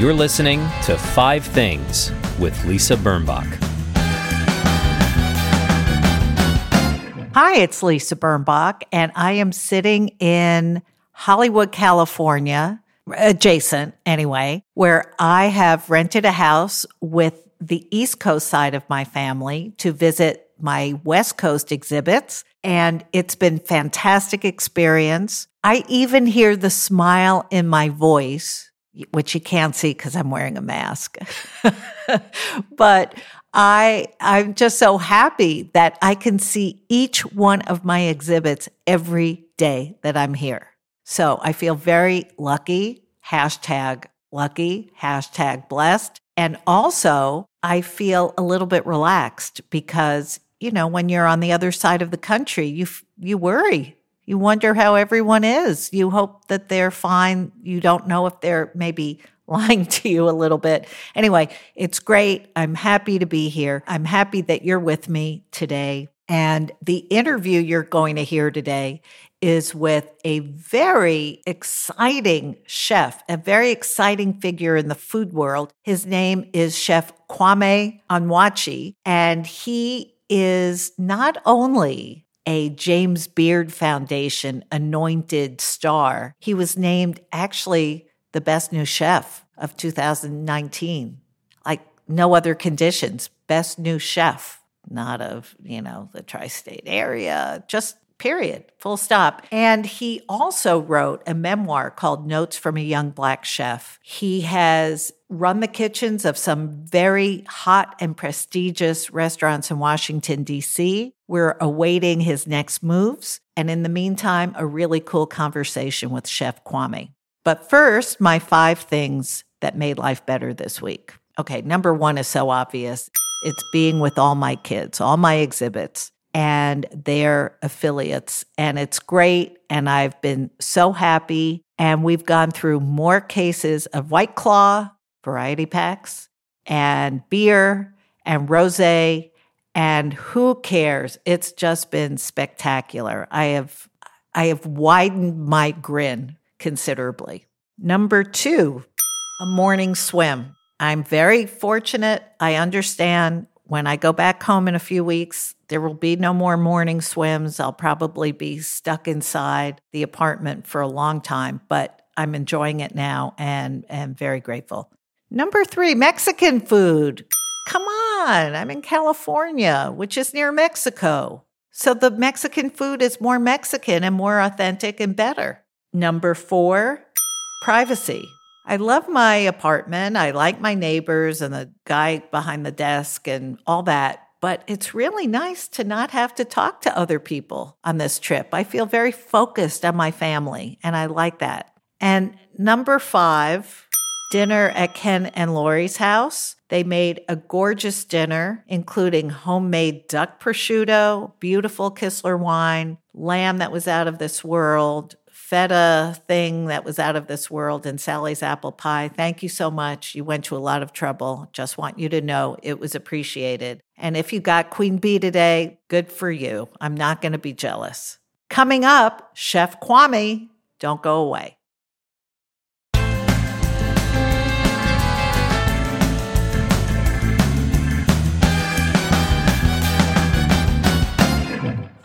You're listening to Five Things with Lisa Birnbach. Hi, it's Lisa Birnbach, and I am sitting in Hollywood, California, adjacent anyway, where I have rented a house with the East Coast side of my family to visit my West Coast exhibits. And it's been fantastic experience. I even hear the smile in my voice, which you can't see because I'm wearing a mask. but I I'm just so happy that I can see each one of my exhibits every day that I'm here. So I feel very lucky. Hashtag lucky, hashtag blessed. And also I feel a little bit relaxed because, you know, when you're on the other side of the country, you, you worry. You wonder how everyone is. You hope that they're fine. You don't know if they're maybe lying to you a little bit. Anyway, it's great. I'm happy to be here. I'm happy that you're with me today. And the interview you're going to hear today is with a very exciting chef, a very exciting figure in the food world. His name is Chef Kwame Onwuachi, and he is not only a James Beard Foundation anointed star, he was named actually the best new chef of 2019. Like no other conditions, best new chef not of, you know, the tri state area, just period, full stop. And he also wrote a memoir called Notes from a Young Black Chef. He has run the kitchens of some very hot and prestigious restaurants in Washington, D.C. We're awaiting his next moves. And in the meantime, a really cool conversation with Chef Kwame. But first, my five things that made life better this week. Okay, number one is so obvious. It's being with all my kids, all my exhibits and their affiliates. And it's great. And I've been so happy. And we've gone through more cases of White Claw variety packs and beer and rose. And who cares? It's just been spectacular. I have I have widened my grin considerably. Number two, a morning swim. I'm very fortunate. I understand when I go back home in a few weeks, there will be no more morning swims. I'll probably be stuck inside the apartment for a long time, but I'm enjoying it now and am very grateful. Number three, Mexican food. Come on, I'm in California, which is near Mexico. So the Mexican food is more Mexican and more authentic and better. Number four, privacy. I love my apartment. I like my neighbors and the guy behind the desk and all that. But it's really nice to not have to talk to other people on this trip. I feel very focused on my family, and I like that. And number five, dinner at Ken and Lori's house. They made a gorgeous dinner, including homemade duck prosciutto, beautiful Kistler wine, lamb that was out of this world, feta thing that was out of this world and Sally's apple pie. Thank you so much. You went to a lot of trouble. Just want you to know it was appreciated. And if you got Queen Bee today, good for you. I'm not going to be jealous. Coming up, Chef Kwame, don't go away.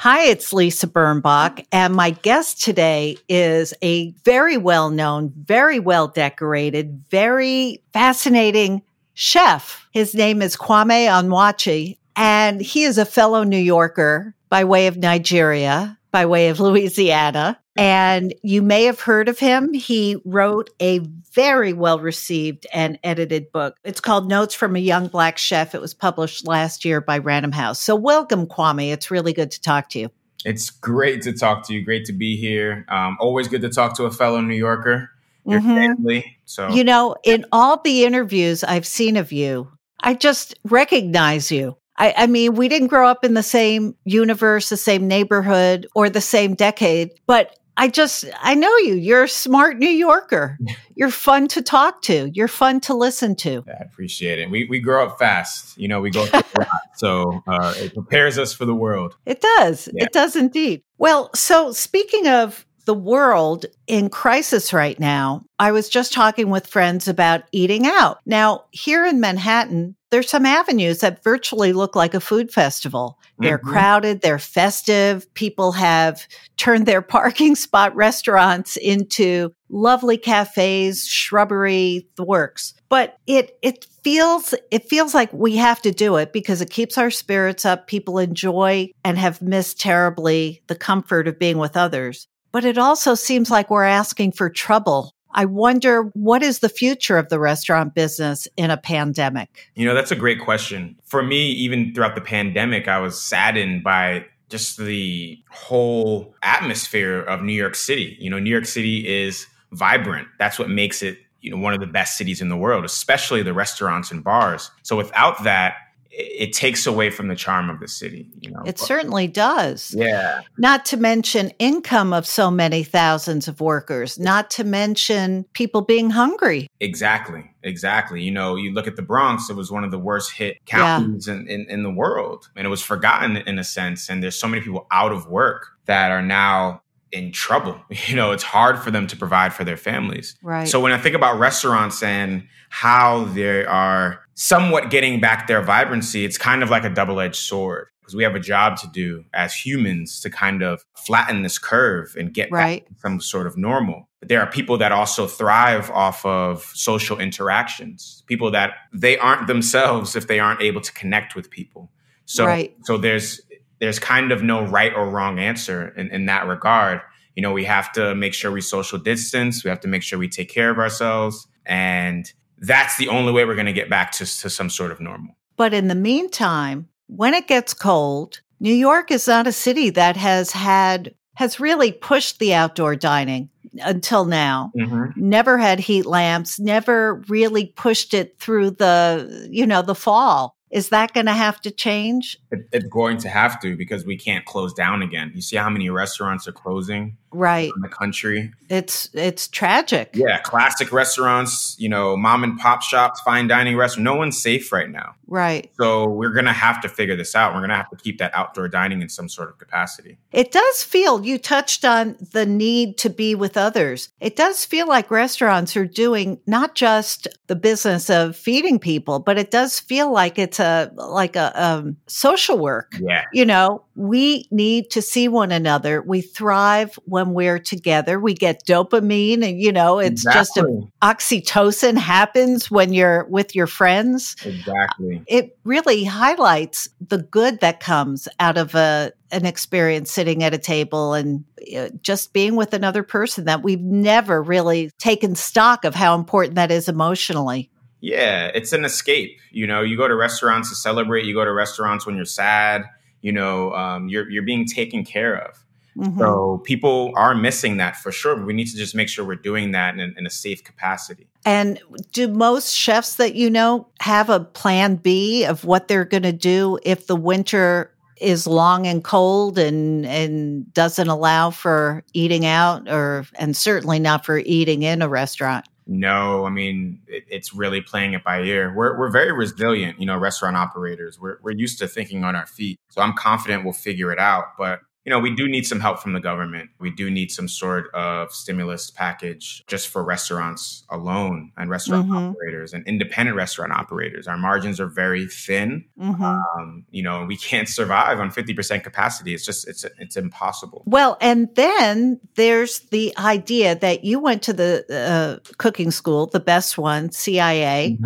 Hi, it's Lisa Birnbach, and my guest today is a very well known, very well decorated, very fascinating chef. His name is Kwame Onwuachi, and he is a fellow New Yorker by way of Nigeria, by way of Louisiana. And you may have heard of him. He wrote a very well received and edited book. It's called Notes from a Young Black Chef. It was published last year by Random House. So, welcome, Kwame. It's really good to talk to you. It's great to talk to you. Great to be here. Um, always good to talk to a fellow New Yorker, your mm-hmm. family. So, you know, in all the interviews I've seen of you, I just recognize you. I, I, mean, we didn't grow up in the same universe, the same neighborhood, or the same decade, but I just, I know you. You're a smart New Yorker. You're fun to talk to. You're fun to listen to. I appreciate it. We, we grow up fast. You know, we go through a lot. So uh, it prepares us for the world. It does. Yeah. It does indeed. Well, so speaking of the world in crisis right now. I was just talking with friends about eating out. Now, here in Manhattan, there's some avenues that virtually look like a food festival. They're Mhm. crowded, they're festive. People have turned their parking spot restaurants into lovely cafes, shrubbery, the works. But it it feels it feels like we have to do it because it keeps our spirits up. People enjoy and have missed terribly the comfort of being with others. But it also seems like we're asking for trouble. I wonder what is the future of the restaurant business in a pandemic? You know, that's a great question. For me, even throughout the pandemic, I was saddened by just the whole atmosphere of New York City. You know, New York City is vibrant. That's what makes it, you know, one of the best cities in the world, especially the restaurants and bars. So without that, it, takes away from the charm of the city, you know. It But- certainly does. yeah. Not to mention income of so many thousands of workers, not to mention people being hungry. Exactly, exactly. You know, you look at the Bronx, it was one of the worst hit Yeah. counties in, in, in the world. And it was forgotten in a sense. And there's so many people out of work that are now in trouble. You know, it's hard for them to provide for their families. Right. So when I think about restaurants and how they are somewhat getting back their vibrancy, it's kind of like a double edged sword because we have a job to do as humans to kind of flatten this curve and get Right. back some sort of normal. But there are people that also thrive off of social interactions, people that they aren't themselves if they aren't able to connect with people. So, Right. so there's there's kind of no right or wrong answer in, in that regard. You know, we have to make sure we social distance. We have to make sure we take care of ourselves. And that's the only way we're going to get back to, to some sort of normal. But in the meantime, when it gets cold, New York is not a city that has had, has really pushed the outdoor dining until now. Mm-hmm. Never had heat lamps, never really pushed it through the, you know, the fall. Is that going to have to change? It, it's going to have to because we can't close down again. You see how many restaurants are closing Right. in the country? It's, it's tragic. Yeah, classic restaurants, you know, mom and pop shops, fine dining restaurants. No one's safe right now. Right. So we're going to have to figure this out. We're going to have to keep that outdoor dining in some sort of capacity. It does feel, you touched on the need to be with others. It does feel like restaurants are doing not just the business of feeding people, but it does feel like it's a, like a um, social work. Yeah. You know, we need to see one another. We thrive when we're together. We get dopamine and, you know, it's just a oxytocin happens when you're with your friends. Exactly. It really highlights the good that comes out of a an experience sitting at a table and uh, just being with another person that we've never really taken stock of how important that is emotionally. Yeah, it's an escape. You know, you go to restaurants to celebrate. You go to restaurants when you're sad. You know, um, you're you're being taken care of. Mhm. So people are missing that for sure. We need to just make sure we're doing that in, in a safe capacity. And do most chefs that you know have a plan B of what they're going to do if the winter is long and cold and and doesn't allow for eating out or and certainly not for eating in a restaurant? No, I mean it, it's really playing it by ear. We're we're very resilient, you know, restaurant operators. We're we're used to thinking on our feet, so I'm confident we'll figure it out. But you know, we do need some help from the government. We do need some sort of stimulus package just for restaurants alone and restaurant Mhm. operators and independent restaurant operators. Our margins are very thin. hmm Um, you know, we can't survive on 50% capacity. It's just it's it's impossible. Well, and then there's the idea that you went to the uh, cooking school, the best one, CIA.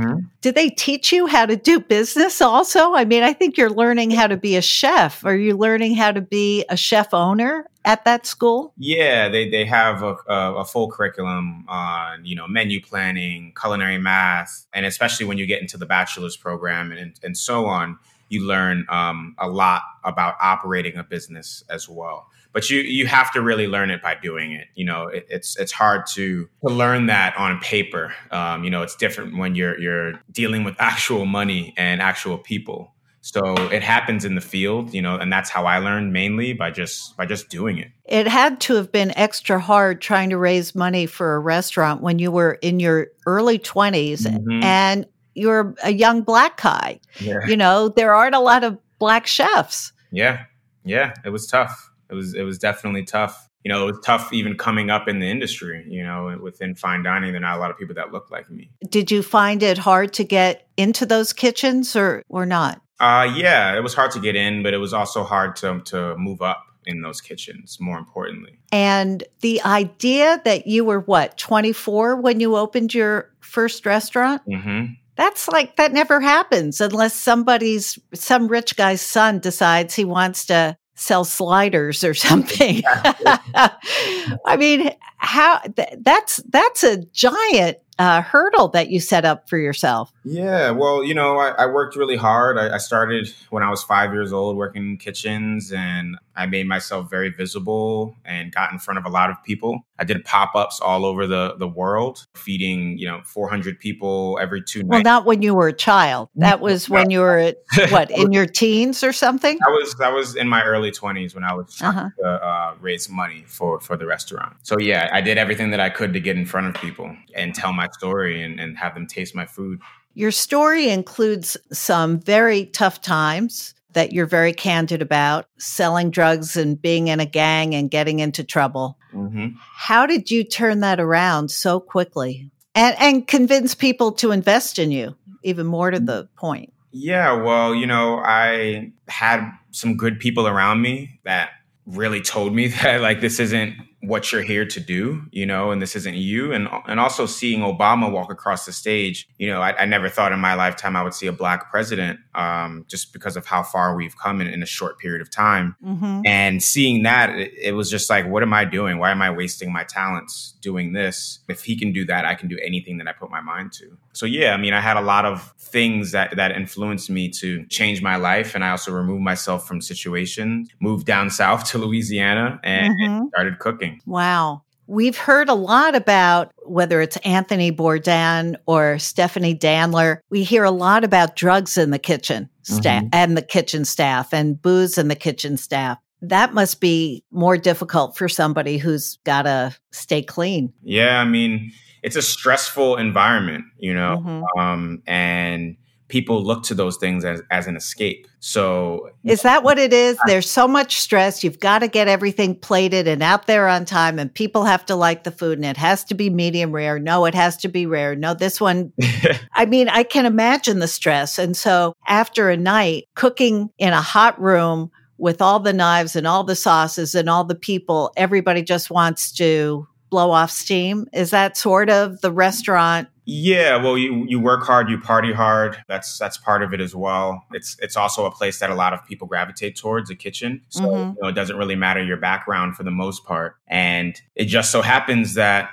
Did they teach you how to do business also? I mean, I think you're learning how to be a chef. Are you learning how to be a chef owner at that school? Yeah, they they have a, a, a full curriculum on you know menu planning, culinary math, and especially when you get into the bachelor's program and and so on, you learn um, a lot about operating a business as well. But you you have to really learn it by doing it. You know, it, it's it's hard to to learn that on paper. Um, you know, it's different when you're you're dealing with actual money and actual people. So it happens in the field, you know, and that's how I learned mainly by just by just doing it. It had to have been extra hard trying to raise money for a restaurant when you were in your early 20s Mhm. and you're a young black guy. Yeah. You know, there aren't a lot of black chefs. Yeah, yeah, it was tough. It was it was definitely tough. you know, it was tough even coming up in the industry. You know, within fine dining, there are not a lot of people that look like me. Did you find it hard to get into those kitchens or or not? Uh, yeah, it was hard to get in, but it was also hard to to move up in those kitchens. More importantly, and the idea that you were what twenty four when you opened your first restaurant. Mm-hmm. That's like that never happens unless somebody's some rich guy's son decides he wants to sell sliders or something. I mean, how th- that's that's a giant uh, hurdle that you set up for yourself. Yeah, well, you know, I, I worked really hard. I, I, started when I was five years old working in kitchens, and I made myself very visible and got in front of a lot of people. I did pop ups all over the the world, feeding you know 400 people every two nights. Well, not when you were a child. That was when you were what in your teens or something. That was that was in my early 20s when I was trying uh-huh. to uh, raise money for for the restaurant. So yeah, I did everything that I could to get in front of people and tell my story and, and have them taste my food. Your story includes some very tough times that you're very candid about selling drugs and being in a gang and getting into trouble. Mm-hmm. How did you turn that around so quickly and, and convince people to invest in you, even more to the point? Yeah, well, you know, I had some good people around me that really told me that like this isn't what you're here to do, you know, and this isn't you. And and also seeing Obama walk across the stage, you know, I, I never thought in my lifetime I would see a black president, um, just because of how far we've come in, in a short period of time. Mm-hmm. And seeing that, it, it, was just like, what am I doing? Why am I wasting my talents doing this? If he can do that, I can do anything that I put my mind to. So yeah, I mean, I had a lot of things that that influenced me to change my life, and I also removed myself from situations, moved down south to Louisiana, and mm-hmm. started cooking. Wow. We've heard a lot about whether it's Anthony Bourdain or Stephanie Danler. We hear a lot about drugs in the kitchen staff mm-hmm. and the kitchen staff and booze in the kitchen staff. That must be more difficult for somebody who's got to stay clean. Yeah, I mean, it's a stressful environment, you know, mm-hmm. um, and people look to those things as, as an escape. So, is that what it is? There's so much stress. You've got to get everything plated and out there on time, and people have to like the food, and it has to be medium rare. No, it has to be rare. No, this one, I mean, I can imagine the stress. And so, after a night cooking in a hot room with all the knives and all the sauces and all the people, everybody just wants to blow off steam. Is that sort of the restaurant yeah, well, you you work hard, you party hard. That's that's part of it as well. It's it's also a place that a lot of people gravitate towards, a kitchen. So mm-hmm. you know, it doesn't really matter your background for the most part. And it just so happens that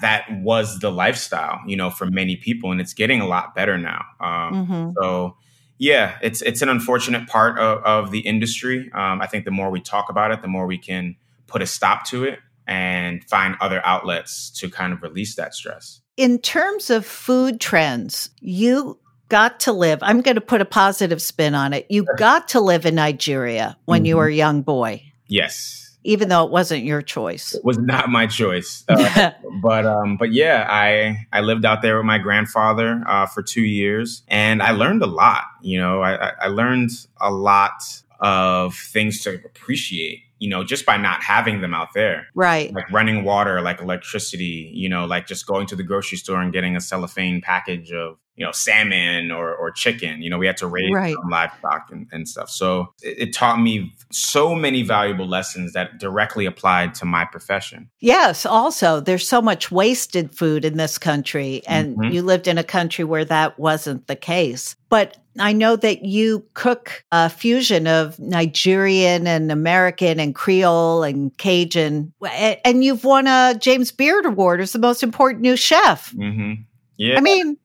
that was the lifestyle, you know, for many people, and it's getting a lot better now. Um, mm-hmm. So yeah, it's it's an unfortunate part of, of the industry. Um, I think the more we talk about it, the more we can put a stop to it and find other outlets to kind of release that stress. In terms of food trends, you got to live, I'm going to put a positive spin on it. You got to live in Nigeria when mm-hmm. you were a young boy. Yes. Even though it wasn't your choice. It was not my choice. Uh, but um, but yeah, I I lived out there with my grandfather uh, for two years and I learned a lot. You know, I, I learned a lot of things to appreciate you know, just by not having them out there. Right. Like running water, like electricity, you know, like just going to the grocery store and getting a cellophane package of, you know, salmon or, or chicken. You know, we had to raise right. livestock and, and stuff. So it, it, taught me so many valuable lessons that directly applied to my profession. Yes. Also, there's so much wasted food in this country, and mm-hmm. you lived in a country where that wasn't the case. But I know that you cook a fusion of Nigerian and American and Creole and Cajun, and you've won a James Beard Award as the most important new chef. Mm-hmm. Yeah. I mean,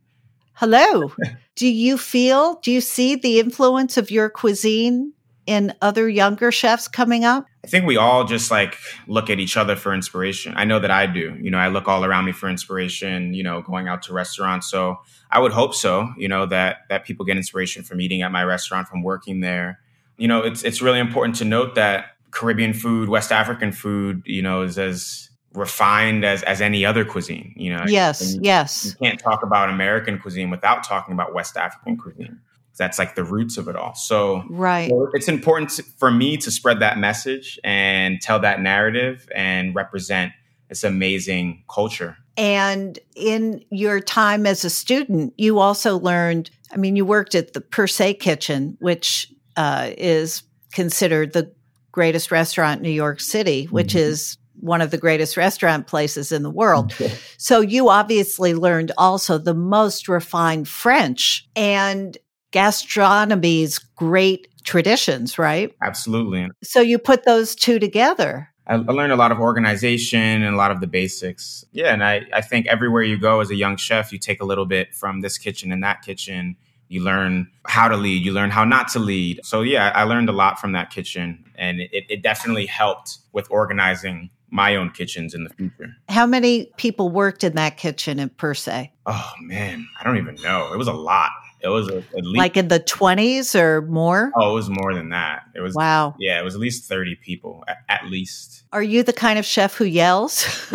hello. do you feel, do you see the influence of your cuisine in other younger chefs coming up? I think we all just like look at each other for inspiration. I know that I do. You know, I look all around me for inspiration, you know, going out to restaurants. So I would hope so, you know, that that people get inspiration from eating at my restaurant, from working there. You know, it's it's really important to note that Caribbean food, West African food, you know, is as refined as as any other cuisine. You know, yes, you, yes. You can't talk about American cuisine without talking about West African cuisine. That's like the roots of it all. So, right. so it's important to, for me to spread that message and tell that narrative and represent this amazing culture. And in your time as a student, you also learned, I mean, you worked at the Per Se Kitchen, which uh, is considered the greatest restaurant in New York City, which mm-hmm. is one of the greatest restaurant places in the world. so you obviously learned also the most refined French and gastronomy's great traditions, right? Absolutely. So you put those two together. I, learned a lot of organization and a lot of the basics. Yeah, and I, I think everywhere you go as a young chef, you take a little bit from this kitchen and that kitchen. You learn how to lead, you learn how not to lead. So, yeah, I learned a lot from that kitchen, and it, it definitely helped with organizing my own kitchens in the future. How many people worked in that kitchen in per se? Oh man, I don't even know. It was a lot. It was at least like in the twenties or more. Oh, it was more than that. It was wow. Yeah, it was at least thirty people at, at least. Are you the kind of chef who yells?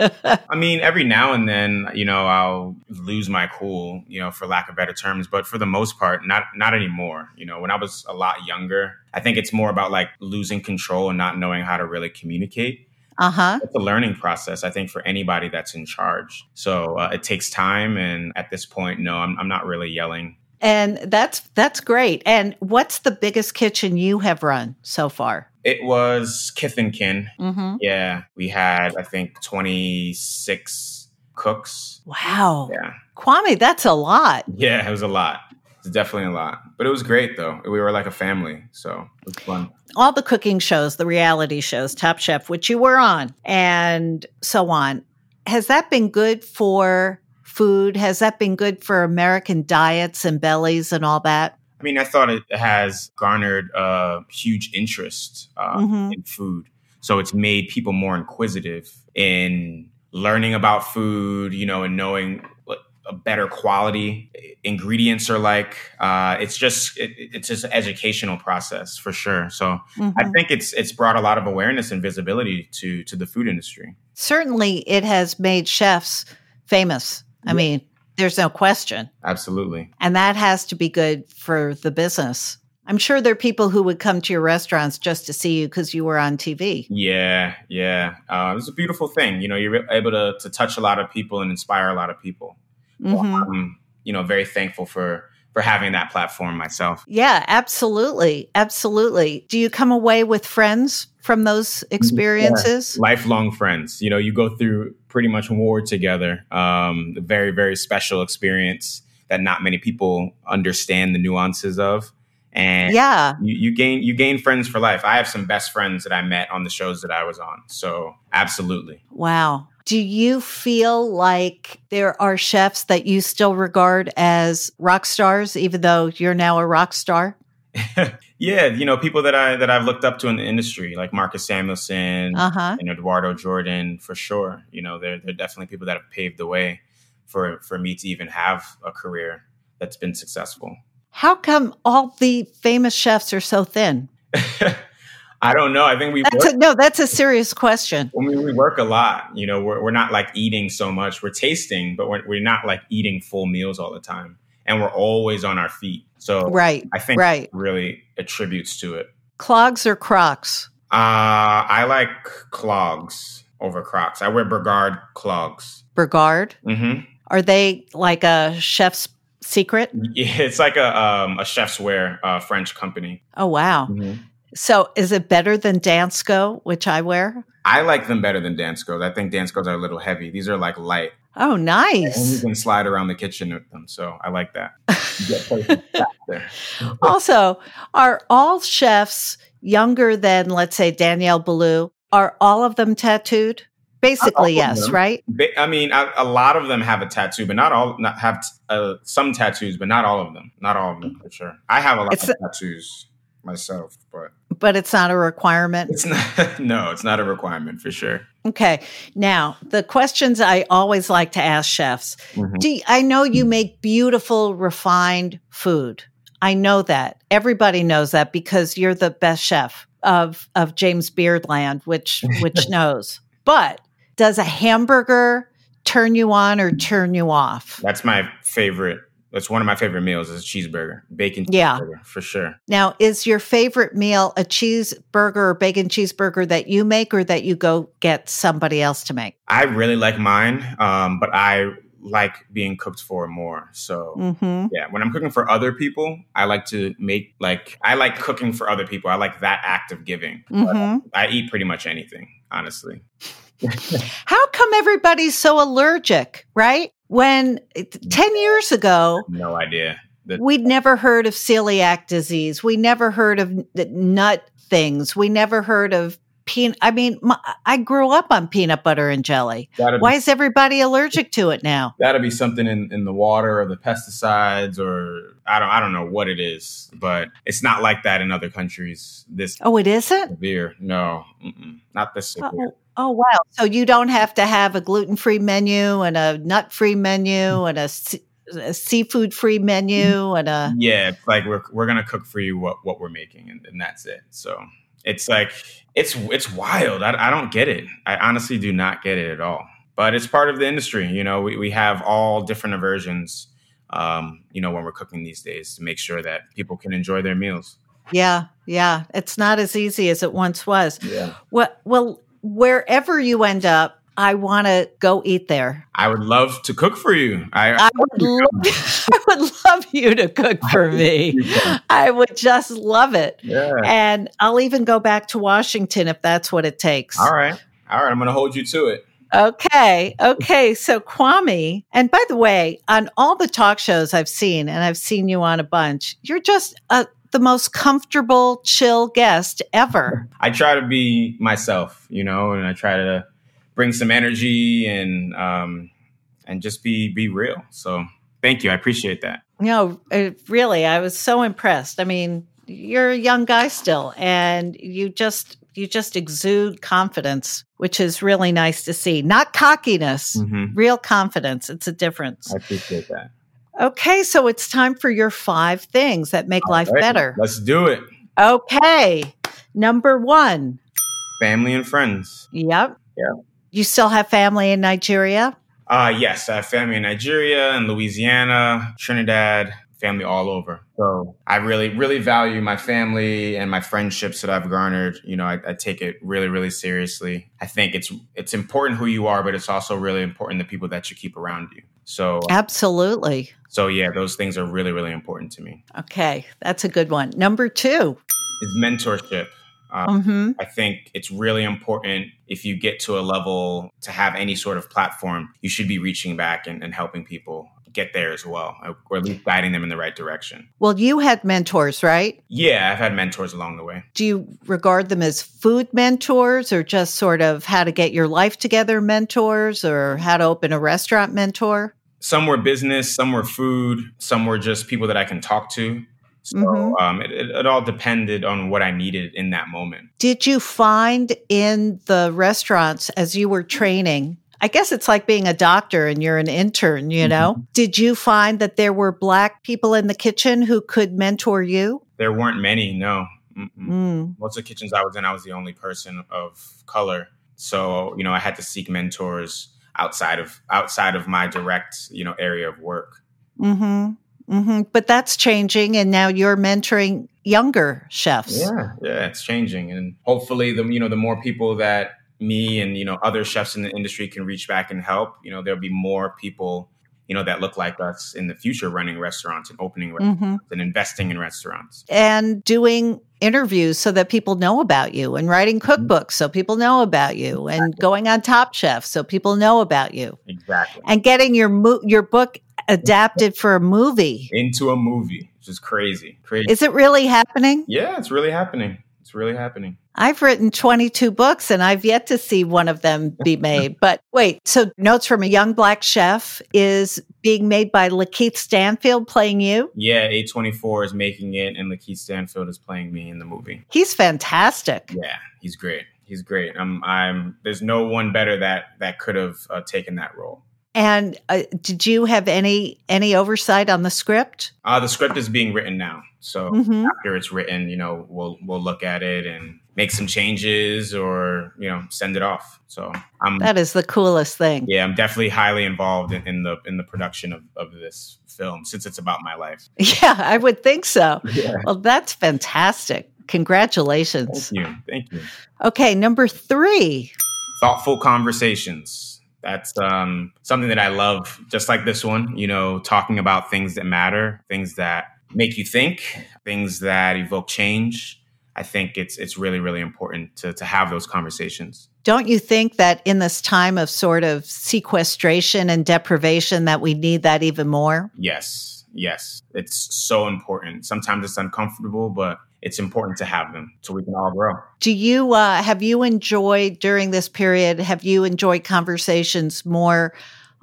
I mean, every now and then, you know, I'll lose my cool, you know, for lack of better terms. But for the most part, not not anymore. You know, when I was a lot younger, I think it's more about like losing control and not knowing how to really communicate. Uh huh. It's a learning process, I think, for anybody that's in charge. So uh, it takes time. And at this point, no, I'm, I'm not really yelling. And that's that's great. And what's the biggest kitchen you have run so far? It was Kith and Kin. Mm-hmm. Yeah, we had I think 26 cooks. Wow. Yeah. Kwame, that's a lot. Yeah, it was a lot. It's definitely a lot, but it was great though. We were like a family, so it was fun. All the cooking shows, the reality shows, Top Chef, which you were on, and so on. Has that been good for food? Has that been good for American diets and bellies and all that? I mean, I thought it has garnered a huge interest uh, mm-hmm. in food. So it's made people more inquisitive in learning about food, you know, and knowing better quality ingredients are like uh, it's just it, it's just an educational process for sure so mm-hmm. i think it's it's brought a lot of awareness and visibility to to the food industry certainly it has made chefs famous i yeah. mean there's no question absolutely and that has to be good for the business I'm sure there are people who would come to your restaurants just to see you because you were on TV. Yeah, yeah. Uh, it's a beautiful thing. You know, you're able to, to touch a lot of people and inspire a lot of people. Mm-hmm. I'm, you know, very thankful for for having that platform myself. Yeah, absolutely. Absolutely. Do you come away with friends from those experiences? Yeah. Lifelong friends. You know, you go through pretty much war together. Um, very, very special experience that not many people understand the nuances of. And yeah, you, you gain you gain friends for life. I have some best friends that I met on the shows that I was on. So absolutely. Wow. Do you feel like there are chefs that you still regard as rock stars, even though you're now a rock star? yeah, you know, people that I that I've looked up to in the industry, like Marcus Samuelsson uh-huh. and Eduardo Jordan, for sure. You know, they're they're definitely people that have paved the way for for me to even have a career that's been successful. How come all the famous chefs are so thin? I don't know. I think we that's a, no. That's a serious question. I mean, we work a lot. You know, we're we're not like eating so much. We're tasting, but we're we're not like eating full meals all the time, and we're always on our feet. So right, I think right. really attributes to it. Clogs or Crocs? Uh, I like clogs over Crocs. I wear Bragard clogs. Bragard. Mm-hmm. Are they like a chef's secret? Yeah, it's like a um, a chef's wear uh, French company. Oh wow. Mm-hmm. So is it better than Dansko, which I wear? I like them better than Danskos. I think Danskos are a little heavy. These are like light. Oh, nice. And you can slide around the kitchen with them. So I like that. also, are all chefs younger than, let's say, Daniel Boulud? Are all of them tattooed? Basically, yes, right? I mean, a, a, lot of them have a tattoo, but not all. Not have uh, some tattoos, but not all of them. Not all of them for sure. I have a lot it's of tattoos myself, but but it's not a requirement. It's not. no, it's not a requirement for sure. Okay. Now the questions I always like to ask chefs. Mm-hmm. Do you, I know you make beautiful, refined food? I know that everybody knows that because you're the best chef of of James Beardland, which which knows. But does a hamburger turn you on or turn you off? That's my favorite That's one of my favorite meals is a cheeseburger, bacon Yeah. cheeseburger for sure. Now, is your favorite meal a cheeseburger or bacon cheeseburger that you make or that you go get somebody else to make? I really like mine, um, but I like being cooked for more. So Mm-hmm. yeah, when I'm cooking for other people, I like to make like I like cooking for other people. I like that act of giving. Mm-hmm. I eat pretty much anything, honestly. How come everybody's so allergic, right? When eh, 10 years ago, No idea. The- we'd never heard of celiac disease. We never heard of nut things. We never heard of peanut. I mean, my, I grew up on peanut butter and jelly. That'd be- Why is everybody allergic to it now? that'll be something in, in the water or the pesticides or I don't I don't know what it is, but it's not like that in other countries. This Oh, it isn't? severe, no, not this severe. Oh, oh, wow. So you don't have to have a gluten free menu and a nut free menu and a, a seafood free menu and a. Yeah, like we're we're gonna cook for you what what we're making, and, and that's it. So it's like it's it's wild. I, I don't get it. I honestly do not get it at all. But it's part of the industry. You know, we we have all different aversions. Um, you know, when we're cooking these days to make sure that people can enjoy their meals. Yeah, yeah. It's not as easy as it once was. Yeah, Well, well wherever you end up, I want to go eat there. I would love to cook for you. I, I would, love, I would love you to cook for me. I would just love it. yeah. And I'll even go back to Washington if that's what it takes. All right, all right. I'm gonna hold you to it. Okay. Okay. So Kwame, and by the way, on all the talk shows I've seen, and I've seen you on a bunch, you're just uh, the most comfortable, chill guest ever. I try to be myself, you know, and I try to bring some energy and um, and just be be real. So thank you, I appreciate that. No, uh, really, I was so impressed. I mean, you're a young guy still, and you just you just exude confidence, which is really nice to see. Not cockiness, Mhm. real confidence. It's a difference. I appreciate that. Okay, so it's time for your five things that make life All right, better. Let's do it. Okay. Number one. Family and friends. Yep. Yeah. You still have family in Nigeria? Uh, yes, I have family in Nigeria and Louisiana, Trinidad, family all over. So I really, really value my family and my friendships that I've garnered. You know, I, I take it really, really seriously. I think it's it's important who you are, but it's also really important the people that you keep around you. So, Absolutely. so yeah, those things are really, really important to me. Okay. That's a good one. Number two. Is mentorship. Um, hmm I think it's really important if you get to a level to have any sort of platform, you should be reaching back and, and helping people get there as well, or at least guiding them in the right direction. Well, you had mentors, right? Yeah, I've had mentors along the way. Do you regard them as food mentors or just sort of how to get your life together mentors or how to open a restaurant mentor? Some were business, some were food, some were just people that I can talk to. So Mhm. um, it, it, it all depended on what I needed in that moment. Did you find in the restaurants as you were training? I guess it's like being a doctor and you're an intern, you know? Did you find that there were black people in the kitchen who could mentor you? There weren't many, no. Mm. most of the kitchens I was in, I was the only person of color. So, you know, I had to seek mentors outside of outside of my direct, you know, area of work. mm-hmm mm-hmm But that's changing, and now you're mentoring younger chefs. Yeah, yeah, it's changing, and hopefully, the you know, the more people that me and you know other chefs in the industry can reach back and help, you know, there'll be more people, you know, that look like us in the future running restaurants and opening restaurants hmm and investing in restaurants. And doing interviews so that people know about you, and writing mm-hmm. cookbooks so people know about you, and going on Top Chef so people know about you, Exactly. and getting your mo- your book adapted for a movie. Into a movie, which is crazy. Crazy. Is it really happening? yeah, it's really happening. It's really happening. I've written 22 books and I've yet to see one of them be made. but wait, so Notes from a Young Black Chef is being made by Lakeith Stanfield playing you? Yeah, A24 is making it, and Lakeith Stanfield is playing me in the movie. He's fantastic. Yeah, he's great. He's great. I'm, I'm. There's no one better that that could have uh, taken that role. And uh, did you have any any oversight on the script? Uh, the script is being written now, so Mhm. after it's written, you know, we'll we'll look at it and make some changes or you know send it off. So I'm That is the coolest thing. yeah, I'm definitely highly involved in, in the in the production of, of this film since it's about my life. Yeah, I would think so. Yeah. Well, that's fantastic. Congratulations. Thank you. Thank you. Okay, number three. thoughtful conversations that's um, something that i love just like this one you know talking about things that matter things that make you think things that evoke change. I think it's it's really really important to, to have those conversations. Don't you think that in this time of sort of sequestration and deprivation that we need that even more? yes yes. It's so important. Sometimes it's uncomfortable but it's important to have them so we can all grow Do you uh, have you enjoyed during this period? Have you enjoyed conversations more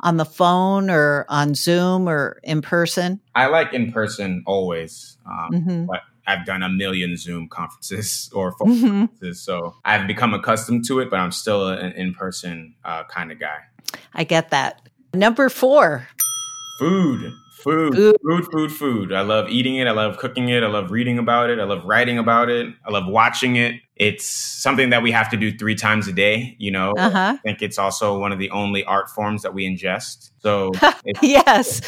on the phone or on Zoom or in person? i like in person always um, hmm but i've done a million zoom conferences or phone hmm conferences, so i've become accustomed to it but i'm still an in-person uh, kind of guy I get that. Number four. food food Food. food food food i love eating it i love cooking it i love reading about it i love writing about it i love watching it it's something that we have to do three times a day you know Uh huh. i think it's also one of the only art forms that we ingest so it's, Yes.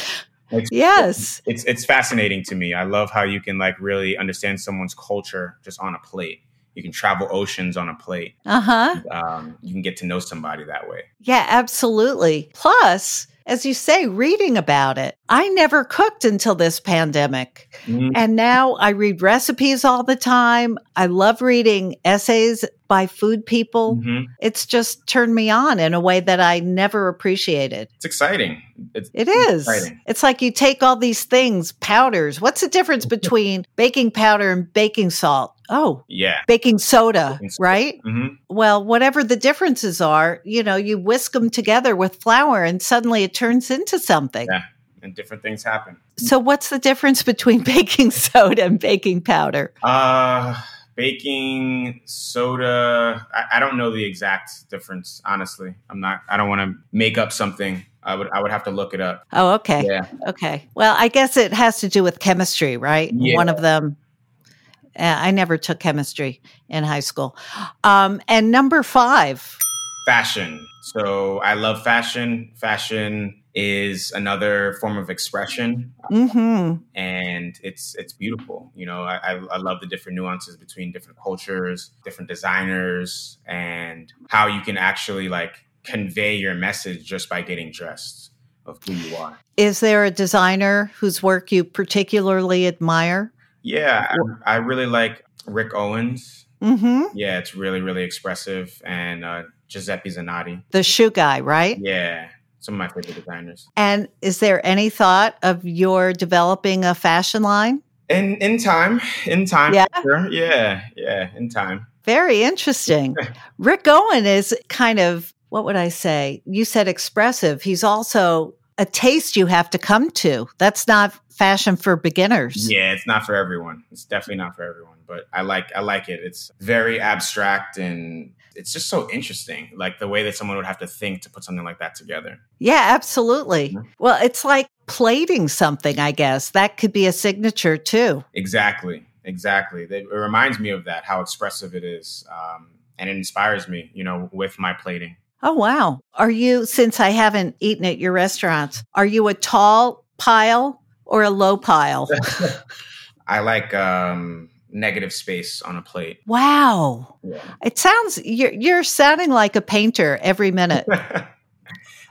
it's Yes. it's it's fascinating to me. I love how you can like really understand someone's culture just on a plate. You can travel oceans on a plate. Uh huh. Um, you can get to know somebody that way. Yeah, absolutely. Plus, as you say, reading about it. I never cooked until this pandemic. Mhm. And now I read recipes all the time. I love reading essays by food people. Mhm. It's just turned me on in a way that I never appreciated. It's exciting. It's, It is. exciting. It's like you take all these things, powders. What's the difference between baking powder and baking salt? Oh, Yeah. baking soda, Baking soda. right? hmm Well, whatever the differences are, you know, you whisk them together with flour and suddenly it turns into something. Yeah. And different things happen. So, what's the difference between baking soda and baking powder? Uh, baking soda. I, I don't know the exact difference. Honestly, I'm not. I don't want to make up something. I would. I would have to look it up. Oh, okay. Yeah. Okay. Well, I guess it has to do with chemistry, right? Yeah. One of them. Uh, I never took chemistry in high school. Um, and number five. fashion. So I love fashion. Fashion is another form of expression, hmm and it's it's beautiful. You know, I, I, love the different nuances between different cultures, different designers, and how you can actually like convey your message just by getting dressed of who you are. Is there a designer whose work you particularly admire? Yeah, I, I really like Rick Owens. hmm Yeah, it's really really expressive, and uh, Giuseppe Zanotti. The shoe guy, right? Yeah, some of my favorite designers. And is there any thought of your developing a fashion line? In in time, in time. Yeah? sure. yeah, yeah, in time. Very interesting. Rick Owen is kind of, what would I say? You said expressive. He's also a taste you have to come to. That's not fashion for beginners. Yeah, it's not for everyone. It's definitely not for everyone. But I like I like it. It's very abstract and it's just so interesting. Like the way that someone would have to think to put something like that together. Yeah, absolutely. Mhm. Well, it's like plating something, I guess. That could be a signature too. Exactly, exactly. It, it reminds me of that, how expressive it is, um, and it inspires me. You know, with my plating. Oh, wow. Are you, since I haven't eaten at your restaurants, are you a tall pile or a low pile? I like um, negative space on a plate. wow. Yeah. It sounds, you're, you're sounding like a painter every minute.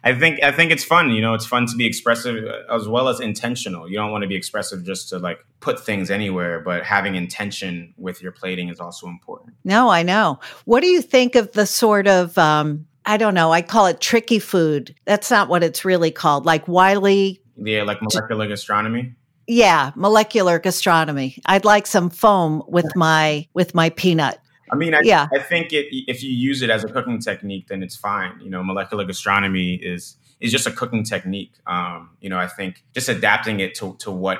I think I think it's fun. You know, it's fun to be expressive uh, as well as intentional. You don't want to be expressive just to like put things anywhere, but having intention with your plating is also important. No, I know. What do you think of the sort of, um, I don't know, I call it tricky food. That's not what it's really called. Like Wylie, Yeah, like molecular gastronomy. Yeah, molecular gastronomy. I'd like some foam with my with my peanut. I mean, I, Yeah. I think it, if you use it as a cooking technique, then it's fine. You know, molecular gastronomy is is just a cooking technique. Um, you know, I think just adapting it to to what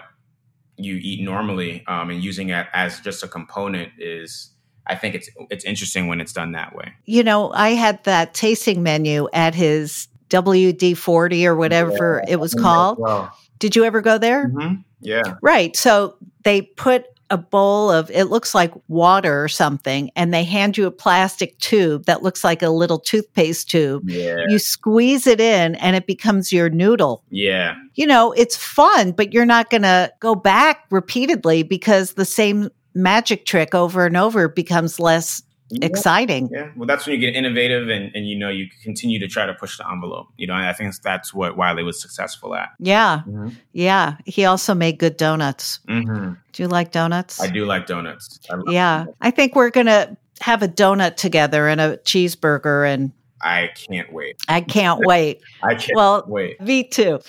you eat normally um, and using it as just a component is. I think it's it's interesting when it's done that way. You know, I had that tasting menu at his WD 40 or whatever Yeah, it was called. well. Did you ever go there? Mhm. Yeah. Right. So they put a bowl of, it looks like water or something, and they hand you a plastic tube that looks like a little toothpaste tube. Yeah. You squeeze it in and it becomes your noodle. Yeah. You know, it's fun, but you're not going to go back repeatedly because the same magic trick over and over becomes less. Exciting. Yeah, well, that's when you get innovative and, and you know you continue to try to push the envelope. You know, I think that's what Wylie was successful at. Yeah. Mm-hmm. Yeah. He also made good donuts. Mm-hmm. Do you like donuts? I do like donuts. I love Yeah. donuts. I think we're going to have a donut together and a cheeseburger, and I can't wait. I can't wait. I can't Well, wait. Me too.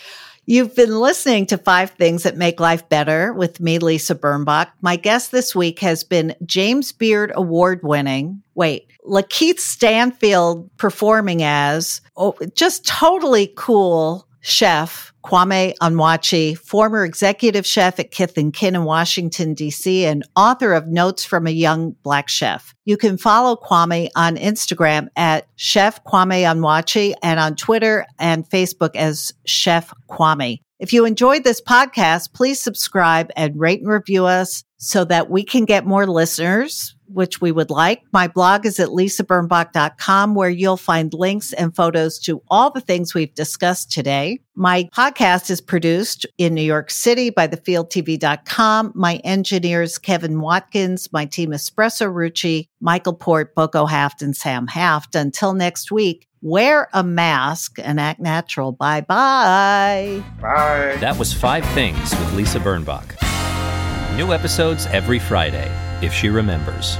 You've been listening to Five Things That Make Life Better with me, Lisa Birnbach. My guest this week has been James Beard Award winning, wait, Lakeith Stanfield performing as, oh, just totally cool chef, Kwame Onwuachi, former executive chef at Kith and Kin in Washington, D.C., and author of Notes from a Young Black Chef. You can follow Kwame on Instagram at Chef Kwame Onwuachi and on Twitter and Facebook as Chef Kwame. If you enjoyed this podcast, please subscribe and rate and review us so that we can get more listeners, which we would like. My blog is at lisabirnbach.com where you'll find links and photos to all the things we've discussed today. My podcast is produced in New York City by thefieldtv.com. My engineers, Kevin Watkins, my team Espresso Rucci, Michael Port, Boko Haft, and Sam Haft. Until next week, wear a mask and act natural. Bye bye. Bye. That was Five Things with Lisa Birnbach. New episodes every Friday, if she remembers.